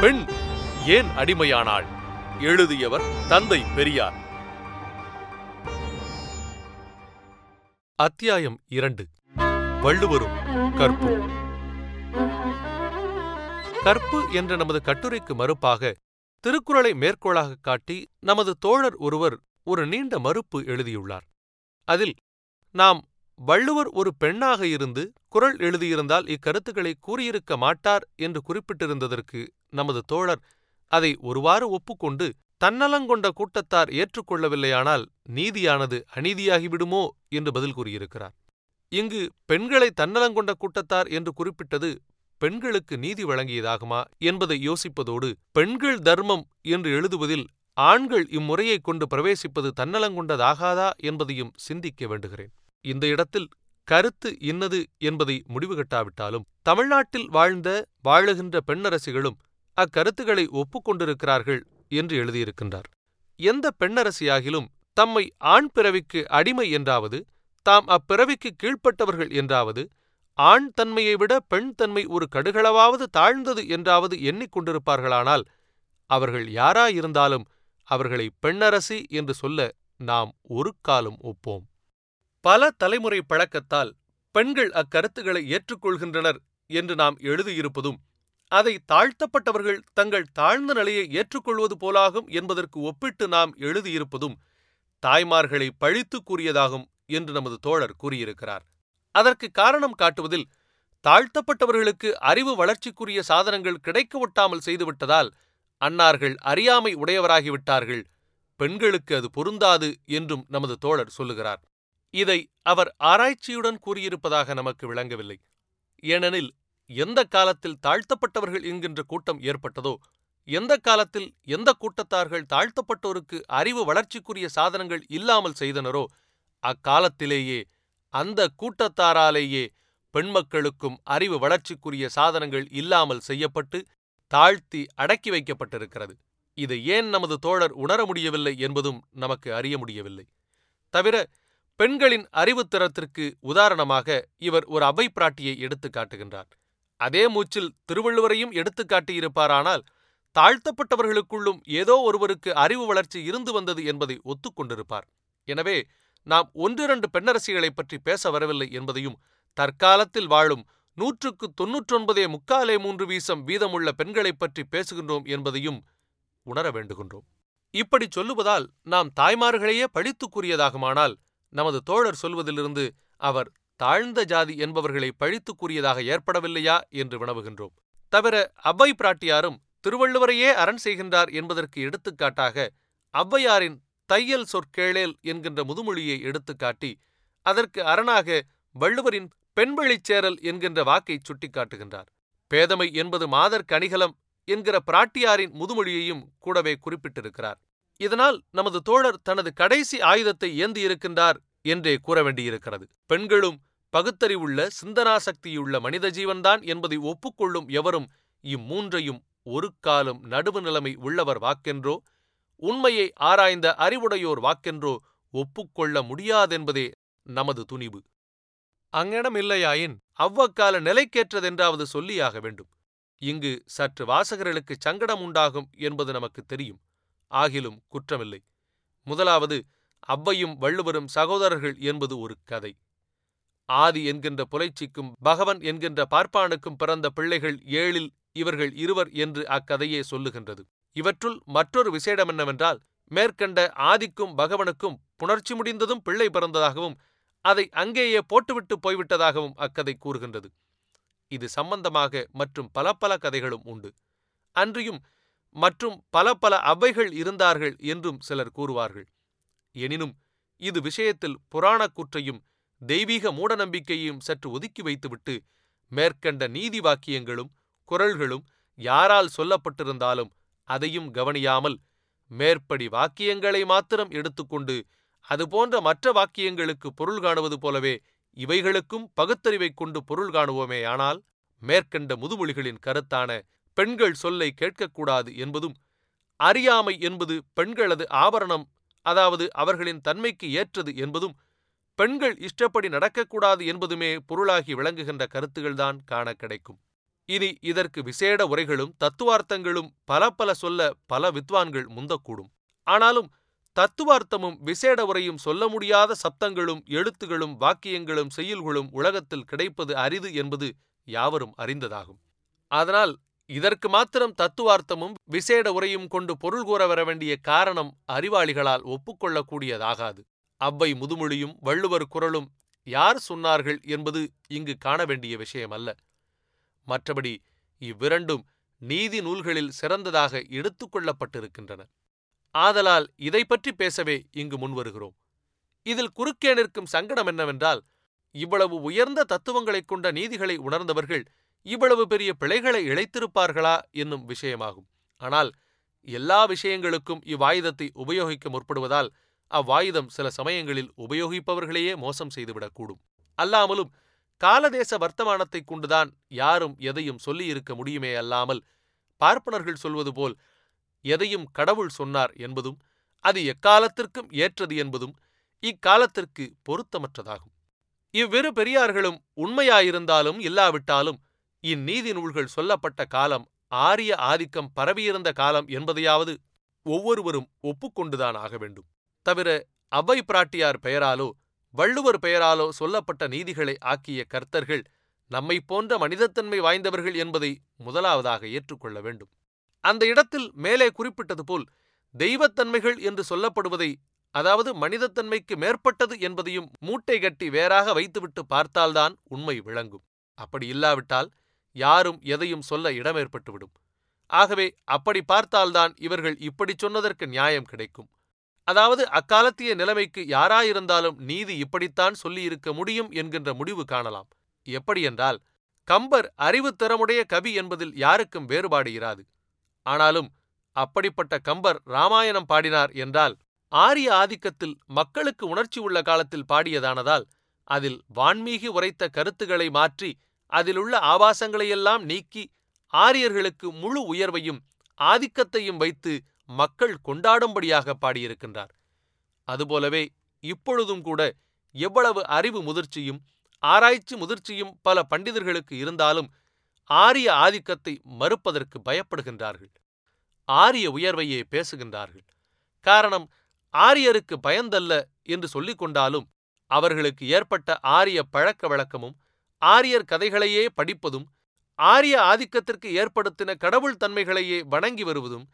பெண் ஏன் அடிமையானாள்? எழுதியவர் தந்தை பெரியார். அத்தியாயம் இரண்டு. வள்ளுவரும் கற்பு கற்பு என்ற நமது கட்டுரைக்கு மறுப்பாக திருக்குறளை மேற்கோளாக காட்டி நமது தோழர் ஒருவர் ஒரு நீண்ட மறுப்பு எழுதியுள்ளார். அதில் நாம் வள்ளுவர் ஒரு பெண்ணாக இருந்து குரல் எழுதியிருந்தால் இக்கருத்துக்களை கூறியிருக்க மாட்டார் என்று குறிப்பிட்டிருந்ததற்கு நமது தோழர் அதை ஒருவாறு ஒப்புக்கொண்டு தன்னலங்கொண்ட கூட்டத்தார் ஏற்றுக்கொள்ளவில்லையானால் நீதியானது அநீதியாகிவிடுமோ என்று பதில் கூறியிருக்கிறார். இங்கு பெண்களை தன்னலங்கொண்ட கூட்டத்தார் என்று குறிப்பிட்டது பெண்களுக்கு நீதி வழங்கியதாகுமா என்பதை யோசிப்பதோடு பெண்கள் தர்மம் என்று எழுதுவதில் ஆண்கள் இம்முறையை கொண்டு பிரவேசிப்பது தன்னலங்கொண்டதாகாதா என்பதையும் சிந்திக்க வேண்டுகிறேன். இந்த இடத்தில் கருத்து இன்னது என்பதை முடிவு கட்டாவிட்டாலும் தமிழ்நாட்டில் வாழ்ந்த வாழுகின்ற பெண்ணரசிகளும் அக்கருத்துக்களை ஒப்புக்கொண்டிருக்கிறார்கள் என்று எழுதியிருக்கின்றார். எந்த பெண்ணரசியாகிலும் தம்மை ஆண் பிறவிக்கு அடிமை என்றாவது தாம் அப்பிறவிக்கு கீழ்ப்பட்டவர்கள் என்றாவது ஆண் தன்மையை விட பெண் தன்மை ஒரு கடுகளவாவது தாழ்ந்தது என்றாவது எண்ணிக்கொண்டிருப்பார்களானால் அவர்கள் யாராயிருந்தாலும் அவர்களை பெண்ணரசி என்று சொல்ல நாம் ஒரு காலம் ஒப்போம். பல தலைமுறை பழக்கத்தால் பெண்கள் அக்கருத்துக்களை ஏற்றுக்கொள்கின்றனர் என்று நாம் எழுதியிருப்பதும் அதை தாழ்த்தப்பட்டவர்கள் தங்கள் தாழ்ந்த நிலையை ஏற்றுக்கொள்வது போலாகும் என்பதற்கு ஒப்பிட்டு நாம் எழுதியிருப்பதும் தாய்மார்களை பழித்து கூறியதாகும் என்று நமது தோழர் கூறியிருக்கிறார். அதற்கு காரணம் காட்டுவதில் தாழ்த்தப்பட்டவர்களுக்கு அறிவு வளர்ச்சிக்குரிய சாதனங்கள் கிடைக்க ஒட்டாமல் செய்துவிட்டதால் அன்னார்கள் அறியாமை உடையவராகிவிட்டார்கள். பெண்களுக்கு அது பொருந்தாது என்றும் நமது தோழர் சொல்லுகிறார். இதை அவர் ஆராய்ச்சியுடன் கூறியிருப்பதாக நமக்கு விளங்கவில்லை. ஏனெனில் எந்த காலத்தில் தாழ்த்தப்பட்டவர்கள் என்கின்ற கூட்டம் ஏற்பட்டதோ எந்த காலத்தில் எந்த கூட்டத்தார்கள் தாழ்த்தப்பட்டோருக்கு அறிவு வளர்ச்சிக்குரிய சாதனங்கள் இல்லாமல் செய்தனரோ அக்காலத்திலேயே அந்த கூட்டத்தாராலேயே பெண்மக்களுக்கும் அறிவு வளர்ச்சிக்குரிய சாதனங்கள் இல்லாமல் செய்யப்பட்டு தாழ்த்தி அடக்கி வைக்கப்பட்டிருக்கிறது. இதை ஏன் நமது தோழர் உணர முடியவில்லை என்பதும் நமக்கு அறிய முடியவில்லை. தவிர பெண்களின் அறிவுத்திறத்திற்கு உதாரணமாக இவர் ஒரு அவை பிராட்டியை எடுத்து காட்டுகின்றார். அதே மூச்சில் திருவள்ளுவரையும் எடுத்து காட்டியிருப்பாரானால் தாழ்த்தப்பட்டவர்களுக்குள்ளும் ஏதோ ஒருவருக்கு அறிவு வளர்ச்சி இருந்து வந்தது என்பதை ஒத்துக்கொண்டிருப்பார் எனவே நாம் ஒன்றிரண்டு பெண்ணரசிகளைப் பற்றி பேச வரவில்லை என்பதையும் தற்காலத்தில் வாழும் நூற்றுக்கு தொன்னூற்றொன்பதே முக்காலே மூன்று வீசம் வீதமுள்ள பெண்களைப் பற்றி பேசுகின்றோம் என்பதையும் உணர வேண்டுகின்றோம். இப்படி சொல்லுவதால் நாம் தாய்மார்களையே பழித்து கூறியதாகுமானால் நமது தோழர் சொல்வதிலிருந்து அவர் தாழ்ந்த ஜாதி என்பவர்களை பழித்து கூறியதாக ஏற்படவில்லையா என்று வினவுகின்றோம். தவிர அவ்வை பிராட்டியாரும் திருவள்ளுவரையே அரண் செய்கின்றார் என்பதற்கு எடுத்துக்காட்டாக ஔவையாரின் தையல் சொற்கேளேல் என்கின்ற முதுமொழியை எடுத்துக்காட்டி அதற்கு அரணாக வள்ளுவரின் பெண்வழிச்சேரல் என்கின்ற வாக்கை சுட்டிக்காட்டுகின்றார். பேதமை என்பது மாதர் கணிகலம் என்கிற பிராட்டியாரின் முதுமொழியையும் கூடவே குறிப்பிட்டிருக்கிறார். இதனால் நமது தோழர் தனது கடைசி ஆயுதத்தை ஏந்தியிருக்கின்றார் என்றே கூற வேண்டியிருக்கிறது. பெண்களும் பகுத்தறிவுள்ள சிந்தனாசக்தியுள்ள மனித ஜீவன்தான் என்பதை ஒப்புக்கொள்ளும் எவரும் இம்மூன்றையும் ஒரு காலம் நடுவு நிலைமை உள்ளவர் வாக்கென்றோ உண்மையை ஆராய்ந்த அறிவுடையோர் வாக்கென்றோ ஒப்புக்கொள்ள முடியாதென்பதே நமது துணிவு. அங்ஙனம் இல்லையாயின் அவ்வக்கால நிலைக்கேற்றதென்றாவது சொல்லியாக வேண்டும். இங்கு சற்று வாசகர்களுக்கு சங்கடம் உண்டாகும் என்பது நமக்கு தெரியும். ஆகிலும் குற்றமில்லை. முதலாவது அவ்வையும் வள்ளுவரும் சகோதரர்கள் என்பது ஒரு கதை. ஆதி என்கின்ற புலைச்சிக்கும் பகவன் என்கின்ற பார்ப்பானுக்கும் பிறந்த பிள்ளைகள் ஏழில் இவர்கள் இருவர் என்று அக்கதையே சொல்லுகின்றது. இவற்றுள் மற்றொரு விசேடம் என்னவென்றால் மேற்கண்ட ஆதிக்கும் பகவனுக்கும் புணர்ச்சி முடிந்ததும் பிள்ளை பிறந்ததாகவும் அதை அங்கேயே போட்டுவிட்டு போய்விட்டதாகவும் அக்கதை கூறுகின்றது. இது சம்பந்தமாக மற்றும் பல பல கதைகளும் உண்டு. அன்றியும் மற்றும் பல பல அவ்வைகள் இருந்தார்கள் என்றும் சிலர் கூறுவார்கள். எனினும் இது விஷயத்தில் புராணக் கூற்றையும் தெய்வீக மூடநம்பிக்கையையும் சற்று ஒதுக்கி வைத்துவிட்டு மேற்கண்ட நீதி வாக்கியங்களும் குரல்களும் யாரால் சொல்லப்பட்டிருந்தாலும் அதையும் கவனியாமல் மேற்படி வாக்கியங்களை மாத்திரம் எடுத்துக்கொண்டு அதுபோன்ற மற்ற வாக்கியங்களுக்கு பொருள் காணுவது போலவே இவைகளுக்கும் பகுத்தறிவைக் கொண்டு பொருள் காணுவோமேயானால் மேற்கண்ட முதுமொழிகளின் கருத்தான பெண்கள் சொல்லை கேட்கக்கூடாது என்பதும் அறியாமை என்பது பெண்களது ஆபரணம் அதாவது அவர்களின் தன்மைக்கு ஏற்றது என்பதும் பெண்கள் இஷ்டப்படி நடக்கக்கூடாது என்பதுமே பொருளாகி விளங்குகின்ற கருத்துகள்தான் காண கிடைக்கும். இனி இதற்கு விசேட உரைகளும் தத்துவார்த்தங்களும் பல பல சொல்ல பல வித்வான்கள் முந்தக்கூடும். ஆனாலும் தத்துவார்த்தமும் விசேட உரையும் சொல்ல முடியாத சப்தங்களும் எழுத்துகளும் வாக்கியங்களும் செய்யுள்களும் உலகத்தில் கிடைப்பது அரிது என்பது யாவரும் அறிந்ததாகும். அதனால் இதற்கு மாத்திரம் தத்துவார்த்தமும் விசேட உரையும் கொண்டு பொருள் கூற வர வேண்டிய காரணம் அறிவாளிகளால் ஒப்புக்கொள்ளக்கூடியதாகாது அவ்வை முதுமொழியும் வள்ளுவர் குரலும் யார் சொன்னார்கள் என்பது இங்கு காண வேண்டிய விஷயம் அல்ல மற்றபடி இவ்விரண்டும் நீதி நூல்களில் சிறந்ததாக எடுத்துக்கொள்ளப்பட்டிருக்கின்றன ஆதலால் இதை பற்றி பேசவே இங்கு முன்வருகிறோம் இதில் குறுக்கே நிற்கும் சங்கடம் என்னவென்றால் இவ்வளவு உயர்ந்த தத்துவங்களைக் கொண்ட நீதிகளை உணர்ந்தவர்கள் இவ்வளவு பெரிய பிழைகளை இழைத்திருப்பார்களா என்னும் விஷயமாகும். ஆனால் எல்லா விஷயங்களுக்கும் இவ்வாயுதத்தை உபயோகிக்க முற்படுவதால் அவ்வாயுதம் சில சமயங்களில் உபயோகிப்பவர்களையே மோசம் செய்துவிடக்கூடும். அல்லாமலும் காலதேச வர்த்தமானத்தைக் கொண்டுதான் யாரும் எதையும் சொல்லியிருக்க முடியுமே அல்லாமல் பார்ப்பனர்கள் சொல்வது போல் எதையும் கடவுள் சொன்னார் என்பதும் அது எக்காலத்திற்கும் ஏற்றது என்பதும் இக்காலத்திற்கு பொருத்தமற்றதாகும். இவ்விரு பெரியார்களும் உண்மையாயிருந்தாலும் இல்லாவிட்டாலும் இந்நீதி நூல்கள் சொல்லப்பட்ட காலம் ஆரிய ஆதிக்கம் பரவியிருந்த காலம் என்பதையாவது ஒவ்வொருவரும் ஒப்புக்கொண்டுதான் ஆக வேண்டும். தவிர அவ்வை பிராட்டியார் பெயராலோ வள்ளுவர் பெயராலோ சொல்லப்பட்ட நீதிகளை ஆக்கிய கர்த்தர்கள் நம்மை போன்ற மனிதத்தன்மை வாய்ந்தவர்கள் என்பதை முதலாவதாக ஏற்றுக்கொள்ள வேண்டும். அந்த இடத்தில் மேலே குறிப்பிட்டது போல் தெய்வத்தன்மைகள் என்று சொல்லப்படுவதை அதாவது மனிதத்தன்மைக்கு மேற்பட்டது என்பதையும் மூட்டை கட்டி வேறாக வைத்துவிட்டு பார்த்தால்தான் உண்மை விளங்கும். அப்படி இல்லாவிட்டால் யாரும் எதையும் சொல்ல இடமேற்பட்டுவிடும். ஆகவே அப்படி பார்த்தால்தான் இவர்கள் இப்படி சொன்னதற்கு நியாயம் கிடைக்கும். அதாவது அக்காலத்திய நிலைமைக்கு யாராயிருந்தாலும் நீதி இப்படித்தான் சொல்லியிருக்க முடியும் என்கின்ற முடிவு காணலாம். எப்படியென்றால் கம்பர் அறிவுத்திறமுடைய கவி என்பதில் யாருக்கும் வேறுபாடு இராது. ஆனாலும் அப்படிப்பட்ட கம்பர் ராமாயணம் பாடினார் என்றால் ஆரிய ஆதிக்கத்தில் மக்களுக்கு உணர்ச்சி உள்ள காலத்தில் பாடியதானதால் அதில் வான்மீகி உரைத்த கருத்துக்களை மாற்றி அதிலுள்ள ஆபாசங்களையெல்லாம் நீக்கி ஆரியர்களுக்கு முழு உயர்வையும் ஆதிக்கத்தையும் வைத்து மக்கள் கொண்டாடும்படியாக பாடியிருக்கின்றார். அதுபோலவே இப்பொழுதும் கூட எவ்வளவு அறிவு முதிர்ச்சியும் ஆராய்ச்சி முதிர்ச்சியும் பல பண்டிதர்களுக்கு இருந்தாலும் ஆரிய ஆதிக்கத்தை மறுப்பதற்கு பயப்படுகின்றார்கள். ஆரிய உயர்வையே பேசுகின்றார்கள். காரணம் ஆரியருக்கு பயந்தல்ல என்று சொல்லிக் கொண்டாலும் அவர்களுக்கு ஏற்பட்ட ஆரிய பழக்க வழக்கமும் ஆரியர் கதைகளையே படிப்பதும் ஆரிய ஆதிக்கத்திற்கு ஏற்படுத்தின கடவுள் தன்மைகளையே வணங்கி வருவதும்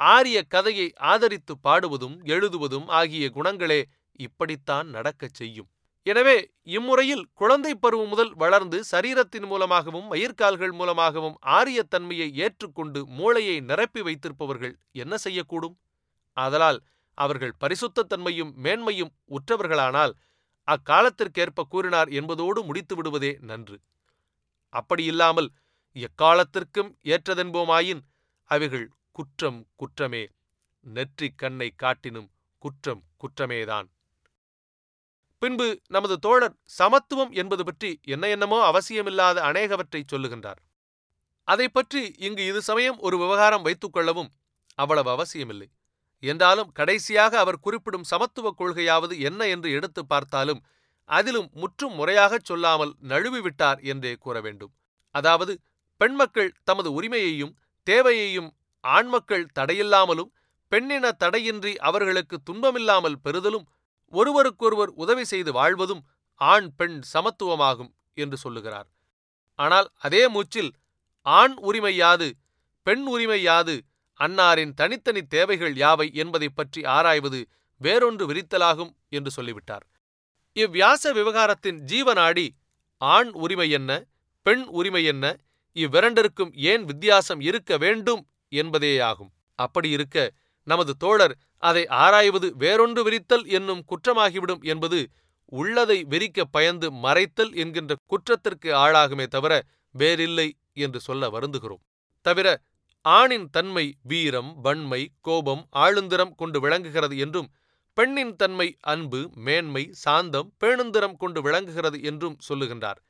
ஆரிய கதையை ஆதரித்து பாடுவதும் எழுதுவதும் ஆகிய குணங்களே இப்படித்தான் நடக்கச் செய்யும். எனவே இம்முறையில் குழந்தை பருவம் முதல் வளர்ந்து சரீரத்தின் மூலமாகவும் மயிர்கால்கள் மூலமாகவும் ஆரியத்தன்மையை ஏற்றுக்கொண்டு மூளையை நிரப்பி வைத்திருப்பவர்கள் என்ன செய்யக்கூடும்? ஆதலால் அவர்கள் பரிசுத்தன்மையும் மேன்மையும் உற்றவர்களானால் அக்காலத்திற்கேற்ப கூறினார் என்பதோடு முடித்து விடுவதே நன்று. அப்படியில்லாமல் எக்காலத்திற்கும் ஏற்றதென்போமாயின் அவைகள் குற்றம் குற்றமே. நெற்றிக் கண்ணை காட்டினும் குற்றம் குற்றமேதான். பின்பு நமது தோழர் சமத்துவம் என்பது பற்றி என்ன என்னமோ அவசியமில்லாத அநேகவற்றை சொல்லுகின்றார். அதை பற்றி இங்கு இது சமயம் ஒரு விவகாரம் வைத்துக் கொள்ளவும் அவ்வளவு அவசியமில்லை. என்றாலும் கடைசியாக அவர் குறிப்பிடும் சமத்துவ கொள்கையாவது என்ன என்று எடுத்து பார்த்தாலும் அதிலும் முற்றும் முறையாகச் சொல்லாமல் நழுவிவிட்டார் என்றே கூற வேண்டும். அதாவது பெண்மக்கள் தமது உரிமையையும் தேவையையும் ஆண்மக்கள் தடையில்லாமலும் பெண்ணின தடையின்றி அவர்களுக்கு துன்பமில்லாமல் பெறுதலும் ஒருவருக்கொருவர் உதவி செய்து வாழ்வதும் ஆண் பெண் சமத்துவமாகும் என்று சொல்லுகிறார். ஆனால் அதே மூச்சில் ஆண் உரிமை யாது பெண் உரிமை யாது அன்னாரின் தனித்தனி தேவைகள் யாவை என்பதை பற்றி ஆராய்வது வேறொன்று விரித்தலாகும் என்று சொல்லிவிட்டார். இவ்வியாச விவகாரத்தின் ஜீவநாடி ஆண் உரிமை என்ன பெண் உரிமை என்ன இவ்விரண்டிற்கும் ஏன் வித்தியாசம் இருக்க வேண்டும் என்பதேயாகும். அப்படி இருக்க நமது தோழர் அதை ஆராய்வது வேறொன்று விரித்தல் என்னும் குற்றமாகிவிடும் என்பது உள்ளதை வெறிக்க பயந்து மறைத்தல் என்கின்ற குற்றத்திற்கு ஆளாகுமே தவிர வேறில்லை என்று சொல்ல வருந்துகிறோம். தவிர ஆணின் தன்மை வீரம் வன்மை கோபம் ஆளுந்திரம் கொண்டு விளங்குகிறது என்றும் பெண்ணின் தன்மை அன்பு மேன்மை சாந்தம் பேணுந்திரம் கொண்டு விளங்குகிறது என்றும் சொல்லுகின்றார்.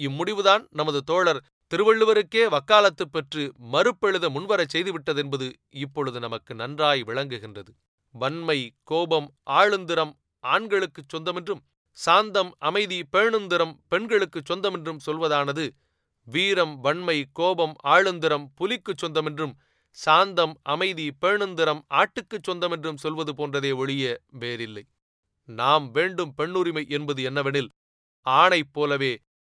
இம்முடிவுதான் நமது தோழர் திருவள்ளுவருக்கே வக்காலத்து பெற்று மறுப்பெழுத முன்வரச் செய்துவிட்டதென்பது இப்பொழுது நமக்கு நன்றாய் விளங்குகின்றது. வன்மை கோபம் ஆளுந்திரம் ஆண்களுக்குச் சொந்தமென்றும் சாந்தம் அமைதி பேணுந்திரம் பெண்களுக்குச் சொந்தமென்றும் சொல்வதானது வீரம் வன்மை கோபம் ஆளுந்திரம் புலிக்குச் சொந்தமென்றும் சாந்தம் அமைதி பேணுந்திரம் ஆட்டுக்குச் சொந்தமென்றும் சொல்வது போன்றதே ஒழிய வேறில்லை. நாம் வேண்டும் பெண்ணுரிமை என்பது என்னவெனில் ஆணைப் போலவே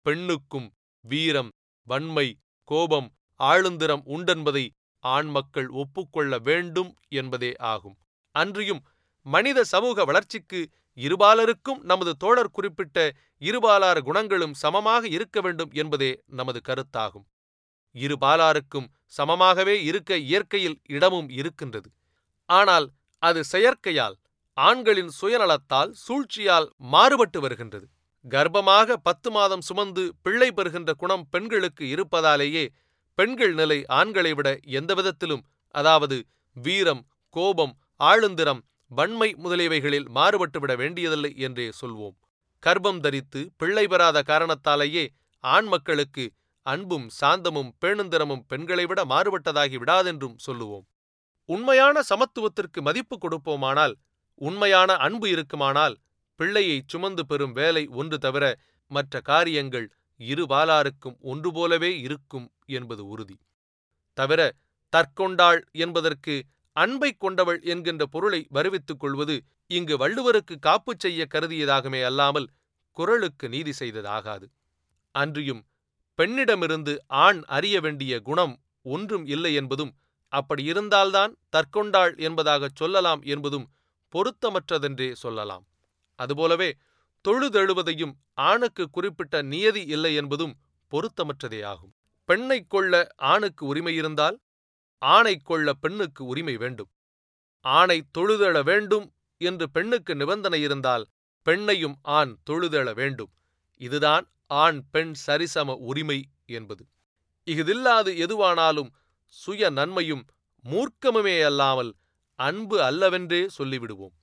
பெண்ணுக்கும் வீரம் வன்மை கோபம் ஆளுந்திரம் உண்டென்பதை ஆண் மக்கள் ஒப்புக்கொள்ள வேண்டும் என்பதே ஆகும். அன்றியும் மனித சமூக வளர்ச்சிக்கு இருபாலருக்கும் நமது தோழர் குறிப்பிட்ட இருபாலார் குணங்களும் சமமாக இருக்க வேண்டும் என்பதே நமது கருத்தாகும். இருபாலாருக்கும் சமமாகவே இருக்க இயற்கையில் இடமும் இருக்கின்றது. ஆனால் அது செயற்கையால் ஆண்களின் சுயநலத்தால் சூழ்ச்சியால் மாறுபட்டு வருகின்றது. கர்ப்பமாக பத்து மாதம் சுமந்து பிள்ளை பெறுகின்ற குணம் பெண்களுக்கு இருப்பதாலேயே பெண்கள் நிலை ஆண்களை விட எந்த விதத்திலும் அதாவது வீரம் கோபம் ஆளுந்திரம் வன்மை முதலியவைகளில் மாறுபட்டுவிட வேண்டியதில்லை என்றே சொல்வோம். கர்ப்பம் தரித்து பிள்ளை பெறாத காரணத்தாலேயே ஆண் மக்களுக்கு அன்பும் சாந்தமும் பேணுந்திரமும் பெண்களை விட மாறுபட்டதாகி விடாதென்றும் சொல்லுவோம். உண்மையான சமத்துவத்திற்கு மதிப்பு கொடுப்போமானால் உண்மையான அன்பு இருக்குமானால் பிள்ளையை சுமந்து பெறும் வேலை ஒன்று தவிர மற்ற காரியங்கள் இரு பாலாருக்கும் ஒன்று போலவே இருக்கும் என்பது உறுதி. தவிர தற்கொண்டாள் என்பதற்கு அன்பை கொண்டவள் என்கின்ற பொருளை வருவித்துக் கொள்வது இங்கு வள்ளுவருக்கு காப்பு செய்ய கருதியதாகமே அல்லாமல் குரலுக்கு நீதி செய்ததாகாது. அன்றியும் பெண்ணிடமிருந்து ஆண் அறிய வேண்டிய குணம் ஒன்றும் இல்லை என்பதும் அப்படி இருந்தால்தான் தற்கொண்டாள் என்பதாகச் சொல்லலாம் என்பதும் பொருத்தமற்றதென்றே சொல்லலாம். அதுபோலவே தொழுதெழுவதையும் ஆணுக்கு குறிப்பிட்ட நியதி இல்லை என்பதும் பொருத்தமற்றதே ஆகும் பெண்ணை கொள்ள ஆணுக்கு உரிமை இருந்தால் ஆணை கொள்ள பெண்ணுக்கு உரிமை வேண்டும். ஆணை தொழுதெழ வேண்டும் என்று பெண்ணுக்கு நிபந்தனை இருந்தால் பெண்ணையும் ஆண் தொழுதெழ வேண்டும். இதுதான் ஆண் பெண் சரிசம உரிமை என்பது. இஃதில்லாது எதுவானாலும் சுய நன்மையும் மூர்க்கமுமே அல்லாமல் அன்பு அல்லவென்றே சொல்லிவிடுவோம்.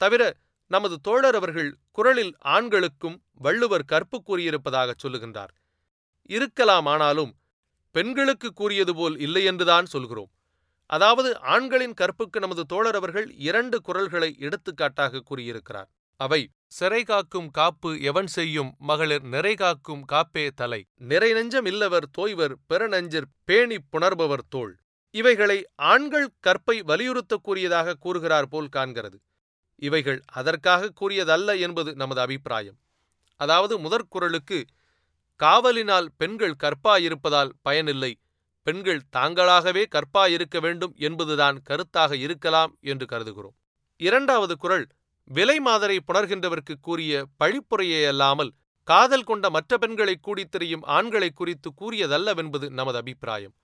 தவிர நமது தோழர் அவர்கள் குரலில் ஆண்களுக்கும் வள்ளுவர் கற்பு கூறியிருப்பதாகச் சொல்லுகின்றார். இருக்கலாம் ஆனாலும் பெண்களுக்கு கூறியது போல் இல்லை என்றுதான் சொல்கிறோம். அதாவது ஆண்களின் கற்புக்கு நமது தோழர் அவர்கள் இரண்டு குரல்களை எடுத்துக்காட்டாக கூறியிருக்கிறார். அவை சிறை காக்கும் காப்பு எவன் செய்யும் மகளிர் நிறை காக்கும் காப்பே தலை. நிறை நெஞ்சம் இல்லவர் தோய்வர் பெருநெஞ்சர் பேணி புணர்பவர் தோள். இவைகளை ஆண்கள் கற்பை வலியுறுத்தக் கூறியதாக கூறுகிறார் போல் காண்கிறது. இவைகள் அதற்காக கூறியதல்ல என்பது நமது அபிப்பிராயம். அதாவது முதற்குரலுக்கு காவலினால் பெண்கள் கற்பாயிருப்பதால் பயனில்லை பெண்கள் தாங்களாகவே கற்பாயிருக்க வேண்டும் என்பதுதான் கருத்தாக இருக்கலாம் என்று கருதுகிறோம். இரண்டாவது குரல் விலை மாதரை புணர்கின்றவர்க்கு கூறிய பழிப்புரையே அல்லாமல் காதல் கொண்ட மற்ற பெண்களை கூடித்தெரியும் ஆண்களை குறித்து கூறியதல்லவென்பது நமது அபிப்பிராயம்.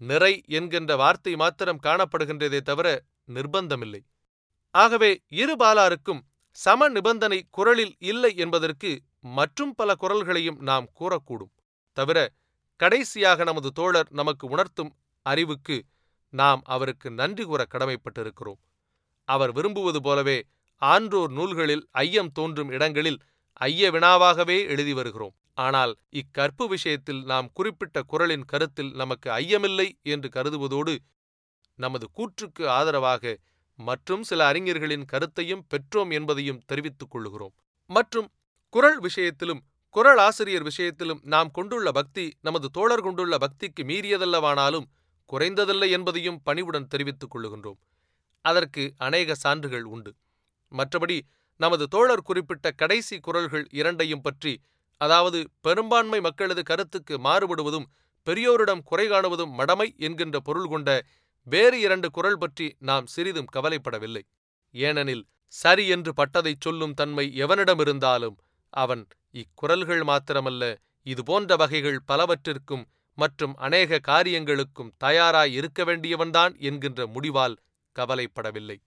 நிறை என்கின்ற வார்த்தை மாத்திரம் காணப்படுகின்றதே தவிர நிர்பந்தமில்லை. ஆகவே இரு பாலாருக்கும் சம நிபந்தனை குரலில் இல்லை என்பதற்கு மற்றும் பல குரல்களையும் நாம் கூறக்கூடும். தவிர கடைசியாக நமது தோழர் நமக்கு உணர்த்தும் அறிவுக்கு நாம் அவருக்கு நன்றி கூற கடமைப்பட்டிருக்கிறோம். அவர் விரும்புவது போலவே ஆன்றோர் நூல்களில் ஐயம் தோன்றும் இடங்களில் ஐய வினாவாகவே எழுதி வருகிறோம். ஆனால் இக்கற்பு விஷயத்தில் நாம் குறிப்பிட்ட குரலின் கருத்தில் நமக்கு ஐயமில்லை என்று கருதுவதோடு நமது கூற்றுக்கு ஆதரவாக மற்றும் சில அறிஞர்களின் கருத்தையும் பெற்றோம் என்பதையும் தெரிவித்துக் கொள்கிறோம் மற்றும் குரல் விஷயத்திலும் குரல் ஆசிரியர் விஷயத்திலும் நாம் கொண்டுள்ள பக்தி நமது தோழர் கொண்டுள்ள பக்திக்கு மீறியதல்லவானாலும் குறைந்ததில்லை என்பதையும் பணிவுடன் தெரிவித்துக் கொள்ளுகின்றோம். அதற்கு அநேக சான்றுகள் உண்டு. மற்றபடி நமது தோழர் குறிப்பிட்ட கடைசி குரல்கள் இரண்டையும் பற்றி அதாவது பெரும்பான்மை மக்களது கருத்துக்கு மாறுபடுவதும் பெரியோரிடம் குறை காணுவதும் மடமை என்கின்ற பொருள் கொண்ட வேறு இரண்டு குரல் பற்றி நாம் சிறிதும் கவலைப்படவில்லை. ஏனெனில் சரி என்று பட்டதைச் சொல்லும் தன்மை எவனிடமிருந்தாலும் அவன் இக்குரல்கள் மாத்திரமல்ல இது போன்ற வகைகள் பலவற்றிற்கும் மற்றும் அநேக காரியங்களுக்கும் தயாராய் இருக்க வேண்டியவன்தான் என்கின்ற முடிவால் கவலைப்படவில்லை.